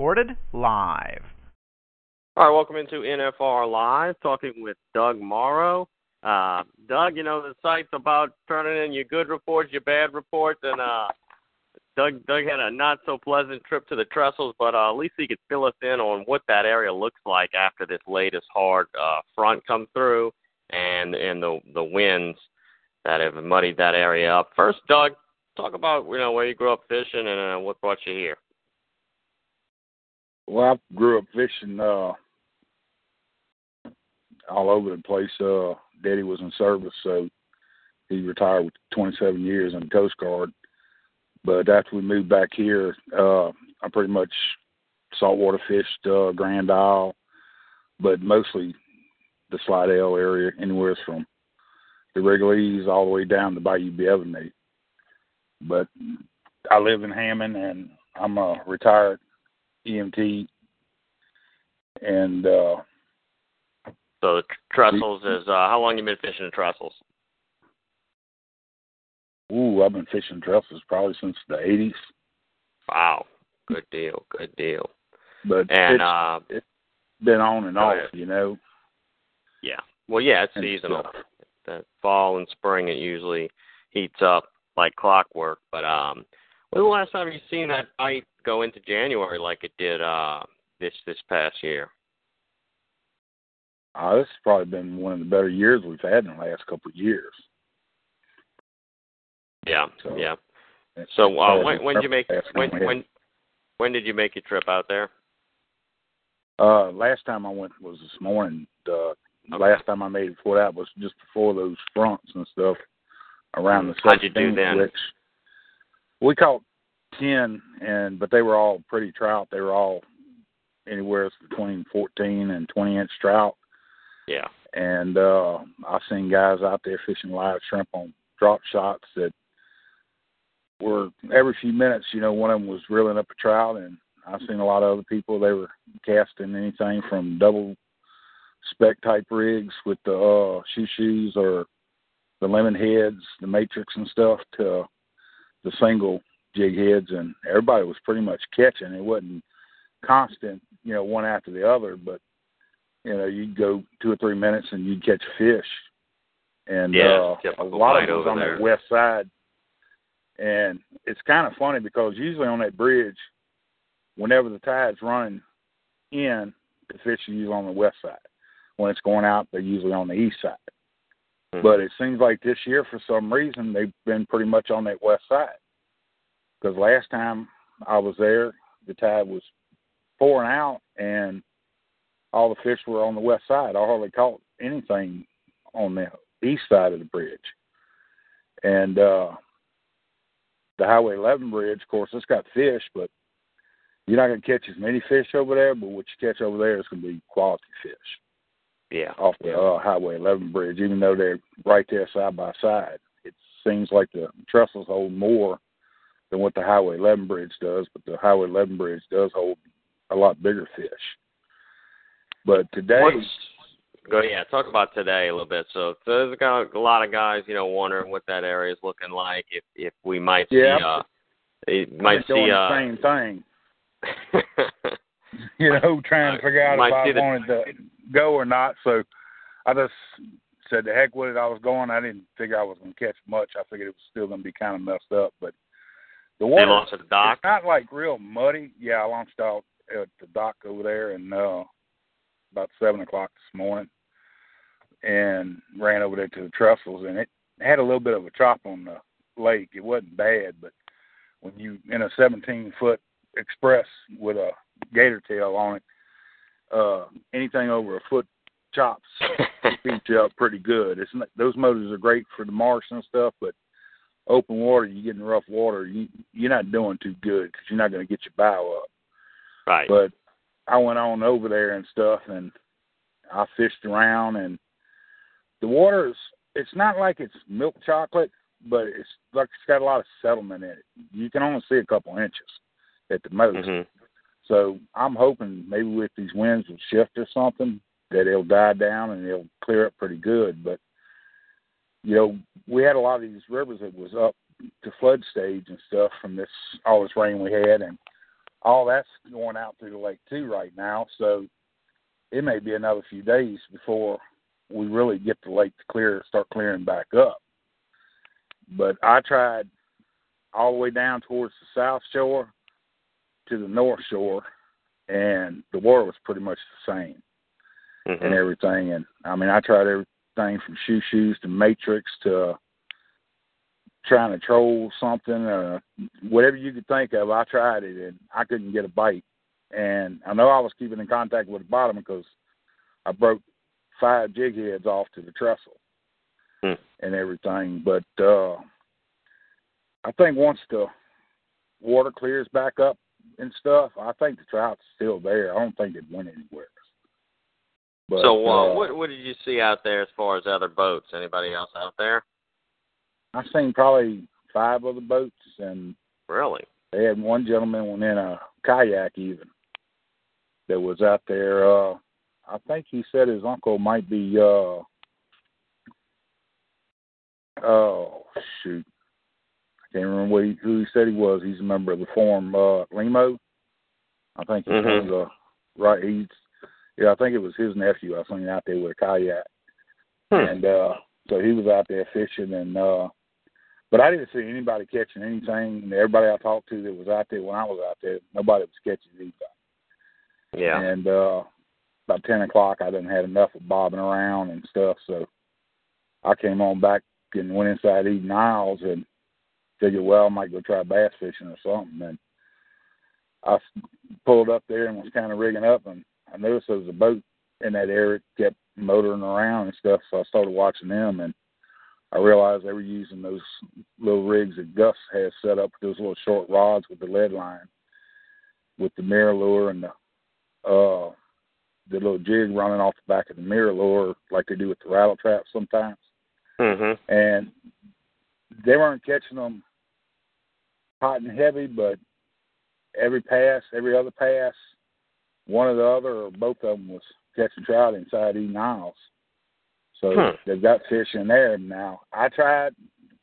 Recorded live. All right, welcome into NFR Live, talking with Doug Mauro. Uh, Doug, you know the site's about turning in your good reports, your bad reports, and uh, Doug Doug had a not so pleasant trip to the Trestles, but uh, at least he could fill us in on what that area looks like after this latest hard uh, front come through, and and the the winds that have muddied that area up. First, Doug, talk about you know where you grew up fishing and uh, what brought you here. Well, I grew up fishing uh, all over the place. Uh, Daddy was in service, so he retired with 27 years in the Coast Guard. But after we moved back here, uh, I pretty much saltwater fished uh, Grand Isle, but mostly the Slidell area, anywhere from the Rigolets all the way down to Bayou Bienvenue. But I live in Hammond, and I'm a retired EMT, and uh, so Trestles is uh, how long you been fishing Trestles? Ooh, I've been fishing Trestles probably since the '80s. Wow, good deal, good deal. But and it's, uh, it's been on and off, you know. Yeah, well, yeah, it's and seasonal. stuff. The fall and spring it usually heats up like clockwork. But um, when was the last time you seen that bite go into January like it did uh this this past year? Uh, this has probably been one of the better years we've had in the last couple of years. Yeah, So, yeah. So uh, when when did you make when time we had- when when did you make your trip out there? Uh, last time I went was this morning. Uh, Okay. Last time I made it before that was just before those fronts and stuff around the How'd you do then? Which we caught ten, and but they were all pretty trout. They were all anywhere between 14 and 20 inch trout. Yeah. And uh, I've seen guys out there fishing live shrimp on drop shots that were every few minutes. You know, one of them was reeling up a trout, and I've seen a lot of other people. They were casting anything from double spec type rigs with the uh, shoe shoes or the lemon heads, the matrix and stuff, to the single jig heads, and everybody was pretty much catching. It wasn't constant, you know, one after the other, but you know, you'd go two or three minutes and you'd catch fish. And Yeah, uh, a lot of it was on there. the west side. And it's kind of funny because usually on that bridge, whenever the tide's running in, the fish are usually on the west side. When it's going out, they're usually on the east side. Mhm. But it seems like this year, for some reason, they've been pretty much on that west side. Because last time I was there, the tide was pouring out, and all the fish were on the west side. I hardly caught anything on the east side of the bridge. And uh, the Highway 11 bridge, of course, it's got fish, but you're not going to catch as many fish over there. But what you catch over there is going to be quality fish Yeah. off the uh, Highway 11 bridge, even though they're right there side by side. It seems like the trestles hold more than what the Highway 11 bridge does, but the Highway 11 bridge does hold a lot bigger fish. But today, What's, go yeah, talk about today a little bit. So, so there's got a lot of guys, you know, wondering what that area is looking like. If if we might Yeah. see, uh, it might doing see, the uh, same thing. You know, trying to figure out if I the- wanted to go or not. So I just said the heck with it. I was going. I didn't figure I was going to catch much. I figured it was still going to be kind of messed up. But the they water, launched at the dock. It's not like real muddy. Yeah, I launched out at the dock over there and uh about seven o'clock this morning and ran over there to the trestles and it had a little bit of a chop on the lake. It wasn't bad, but when you in a seventeen foot express with a gator tail on it, uh anything over a foot chops beats you up pretty good. It's not, those motors are great for the marsh and stuff, but open water, you get in rough water, you you're not doing too good because you're not going to get your bow up. Right. But I went on over there and stuff, and I fished around, and the water is it's not like it's milk chocolate, but it's like it's got a lot of settlement in it. You can only see a couple inches at the most. Mhm. So I'm hoping maybe with these winds will shift or something that it'll die down and it'll clear up pretty good. But you know, we had a lot of these rivers that was up to flood stage and stuff from this all this rain we had and all that's going out through the lake too right now. So it may be another few days before we really get the lake to clear start clearing back up. But I tried all the way down towards the south shore to the north shore and the water was pretty much the same Mhm. and everything. And I mean, I tried everything from shoe shoes to matrix to trying to troll something, uh, whatever you could think of. I tried it, and I couldn't get a bite. And I know I was keeping in contact with the bottom because I broke five jig heads off to the trestle Hmm. and everything. But uh, I think once the water clears back up and stuff, I think the trout's still there. I don't think it went anywhere. But, so, uh, uh, what what did you see out there as far as other boats? Anybody else out there? I've seen probably five other boats, and Really? they had one gentleman went in a kayak even that was out there. Uh, I think he said his uncle might be. uh Oh shoot, I can't remember what he, who he said he was. He's a member of the forum, uh, Limo. I think he's Mhm. of the right. He's yeah, I think it was his nephew. I seen out there with a kayak. Hmm. and uh so he was out there fishing and uh but I didn't see anybody catching anything. And everybody I talked to that was out there when I was out there, nobody was catching anything. Yeah. And uh about ten o'clock I didn't have enough of bobbing around and stuff, so I came on back and went inside Eden Isles and figured, well, I might go try bass fishing or something. And I pulled up there and was kind of rigging up, and I noticed there was a boat in that area kept motoring around and stuff. So I started watching them, and I realized they were using those little rigs that Gus has set up, with those little short rods with the lead line, with the MirrOlure and the uh the little jig running off the back of the MirrOlure, like they do with the rattle trap sometimes Mhm. and they weren't catching them hot and heavy, but every pass, every other pass, one or the other or both of them was catching trout inside Eden Isles. So Hmm. they've got fish in there now. I tried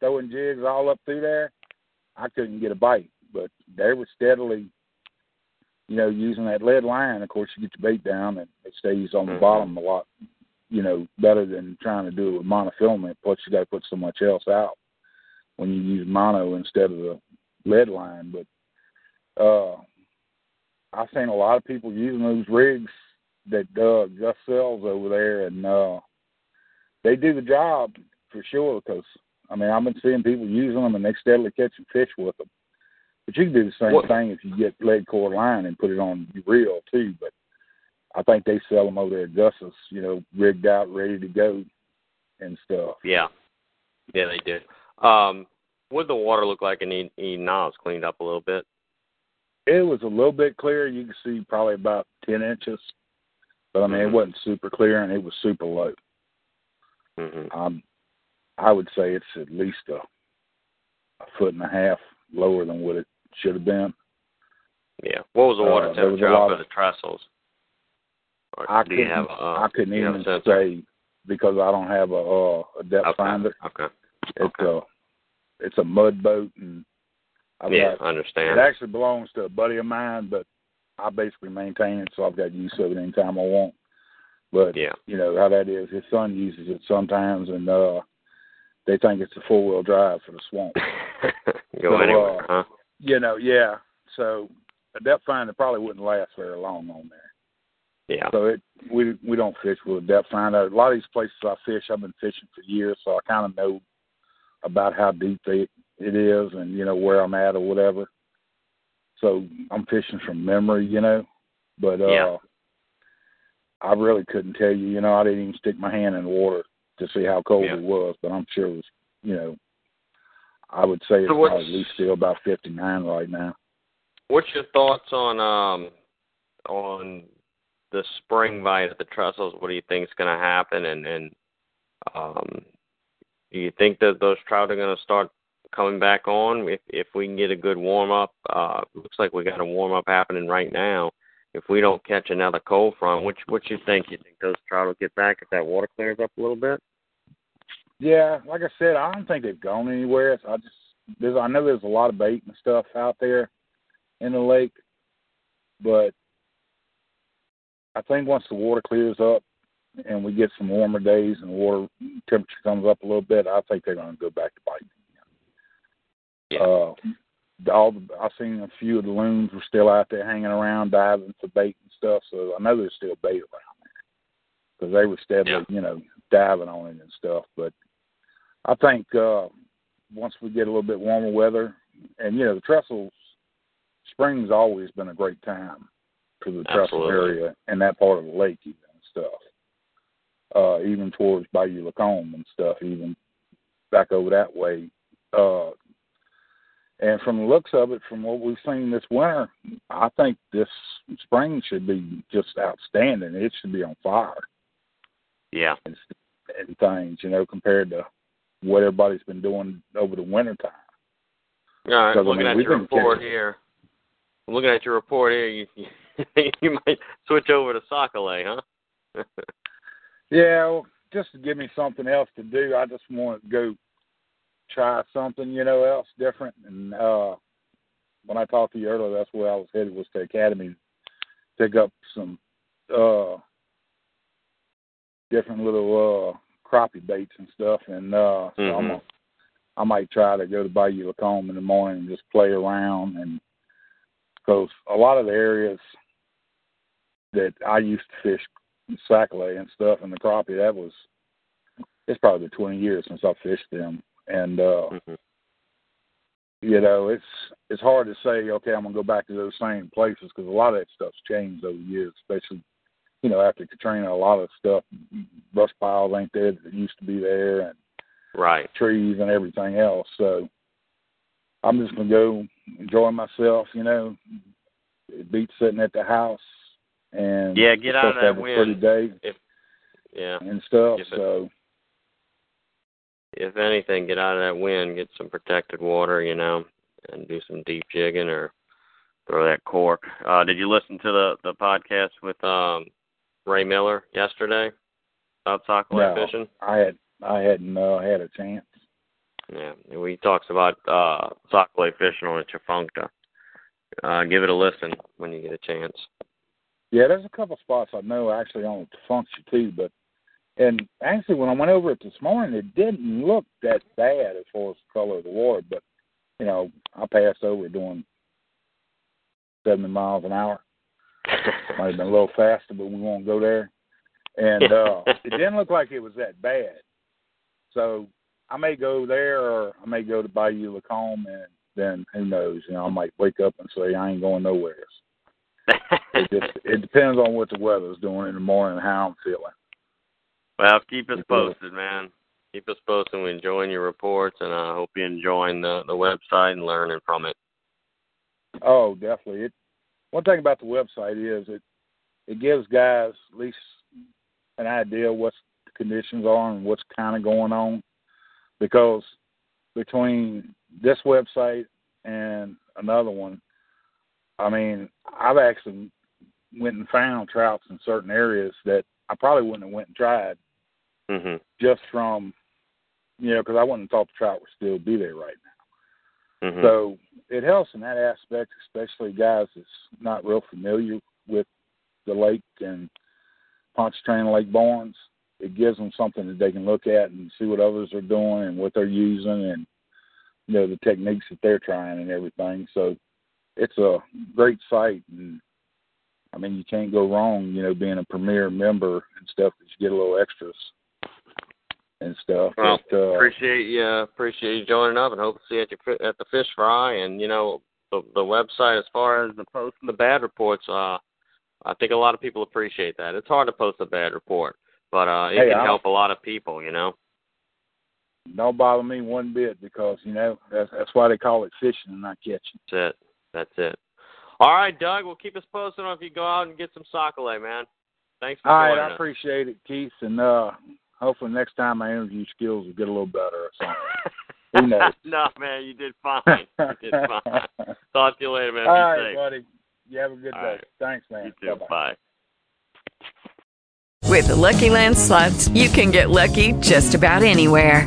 throwing jigs all up through there. I couldn't get a bite, but they were steadily, you know, using that lead line. Of course, you get your bait down and it stays on the Mhm. bottom a lot, you know, better than trying to do it with monofilament. Plus, you got to put so much else out when you use mono instead of the lead line. But uh, I've seen a lot of people using those rigs that uh, Gus sells over there, and uh, they do the job for sure. Because I mean, I've been seeing people using them, and they steadily catching fish with them. But you can do the same What- thing if you get lead core line and put it on your reel too. But I think they sell them over there at Gus's, you know, rigged out, ready to go, and stuff. Yeah. Yeah, they did. Um, what did the water look like in Eden Isles? Cleaned up a little bit. It was a little bit clear. You could see probably about ten inches, but I mean, Mhm. it wasn't super clear, and it was super low. Mhm. Um, I would say it's at least a, a foot and a half lower than what it should have been. Yeah. What was the water Uh, there was a temperature off of- the trestles? Or I couldn't. have? Uh, I couldn't do you have a even say because I don't have a uh, a depth Okay. finder. Okay. It's Okay. a it's a mud boat, and I've Yeah, got, I understand. it actually belongs to a buddy of mine, but I basically maintain it, so I've got use of it anytime I want. But yeah. you know how that is. His son uses it sometimes, and uh they think it's a four wheel drive for the swamp. Go So, anywhere, uh, huh? you know, yeah. So a depth finder probably wouldn't last very long on there. Yeah. So it we we don't fish with a depth finder. A lot of these places I fish, I've been fishing for years, so I kind of know about how deep they, it is, and you know where I'm at or whatever. So I'm fishing from memory, you know. But uh Yeah. I really couldn't tell you. You know, I didn't even stick my hand in the water to see how cold Yeah. it was, but I'm sure it was. You know, I would say it's So probably at least still about 59 right now. What's your thoughts on um on the spring bite at the trestles? What do you think is going to happen? And and um, do you think that those trout are going to start coming back on if if we can get a good warm up? Uh, looks like we got a warm up happening right now. If we don't catch another cold front, which what you think? You think those trout will get back if that water clears up a little bit? Yeah, like I said, I don't think they've gone anywhere. So I just there's I know there's a lot of bait and stuff out there in the lake, but I think once the water clears up and we get some warmer days and water temperature comes up a little bit, I think they're going to go back to biting Yeah. Uh, all the, I've seen a few of the loons were still out there hanging around diving for bait and stuff, so I know there's still bait around there because they were steadily, Yeah. you know, diving on it and stuff. But I think uh, once we get a little bit warmer weather, and you know, the trestles, spring's always been a great time for the trestle area and that part of the lake even and stuff. Uh, even towards Bayou Lacombe and stuff, even back over that way. Uh, and from the looks of it, from what we've seen this winter, I think this spring should be just outstanding. It should be on fire Yeah. and, and things, you know, compared to what everybody's been doing over the winter time. All right. Because, I looking mean, at your report catching- here. I'm looking at your report here. You you might switch over to sac-a-lait, huh? Yeah, well, just to give me something else to do, I just want to go try something, you know, else different. And uh when I talked to you earlier, that's where I was headed was to Academy, pick up some uh different little uh crappie baits and stuff. And uh so I'm Mhm. might try to go to Bayou Lacombe in the morning and just play around and because a lot of the areas that I used to fish sac-a-lait and stuff and the crappie, that was it's probably been twenty years since I fished them. And uh Mhm. you know, it's it's hard to say, okay, I'm gonna go back to those same places because a lot of that stuff's changed over the years, especially you know after Katrina. A lot of stuff, brush piles ain't there that used to be there, and Right. trees and everything else. So I'm just gonna go enjoy myself. You know, it beats sitting at the house and Yeah, get out of supposed to have that a pretty wind. day Yeah. and stuff. If it- So If anything, get out of that wind, get some protected water, you know, and do some deep jigging or throw that cork. Uh did you listen to the the podcast with um Ray Miller yesterday about sac-a-lait No. fishing? I had I hadn't uh, had a chance. Yeah, he talks about uh sac-a-lait fishing on the Tchefuncte. Uh, give it a listen when you get a chance. Yeah, there's a couple spots I know actually on Tchefuncte too, but and actually when I went over it this morning, it didn't look that bad as far as the color of the water. But you know, I passed over doing seventy miles an hour. Might have been a little faster, but we won't go there. And uh it didn't look like it was that bad. So I may go there or I may go to Bayou Lacombe and then who knows, you know, I might wake up and say I ain't going nowhere. It just it depends on what the weather's doing in the morning and how I'm feeling. Well, keep us posted, man. Keep us posted. We're enjoying your reports, and I hope you're enjoying the the website and learning from it. Oh, definitely. It one thing about the website is it it gives guys at least an idea what the conditions are and what's kind of going on. Because between this website and another one, I mean, I've actually went and found trouts in certain areas that I probably wouldn't have went and tried Mhm. just from, you know, because I wouldn't have thought the trout would still be there right now. Mhm. So it helps in that aspect, especially guys that's not real familiar with the lake and Pontchartrain Lake Borgne. It gives them something that they can look at and see what others are doing and what they're using and you know the techniques that they're trying and everything. So it's a great site and I mean you can't go wrong, you know, being a premier member and stuff because you get a little extras and stuff. Well, but, uh, appreciate you appreciate you joining up, and hope to see you at your at the fish fry. And you know the the website as far as the post and the bad reports. Uh, I think a lot of people appreciate that. It's hard to post a bad report, but uh, it Hey, can I'll- help a lot of people. You know. don't bother me one bit because you know that's that's why they call it fishing and not catching. That's it. That's it. All right, Doug. Well, keep us posted on if you go out and get some sockeye, man. Thanks for All right, I us. appreciate it, Keith, and uh hopefully next time my interview skills will get a little better or something. Who knows? no, man, you did fine. You did fine. Talk to you later, man. All Be right, safe. buddy. You have a good All day. right. Thanks, man. You too. Bye-bye. Bye. With the Lucky Land slots, you can get lucky just about anywhere.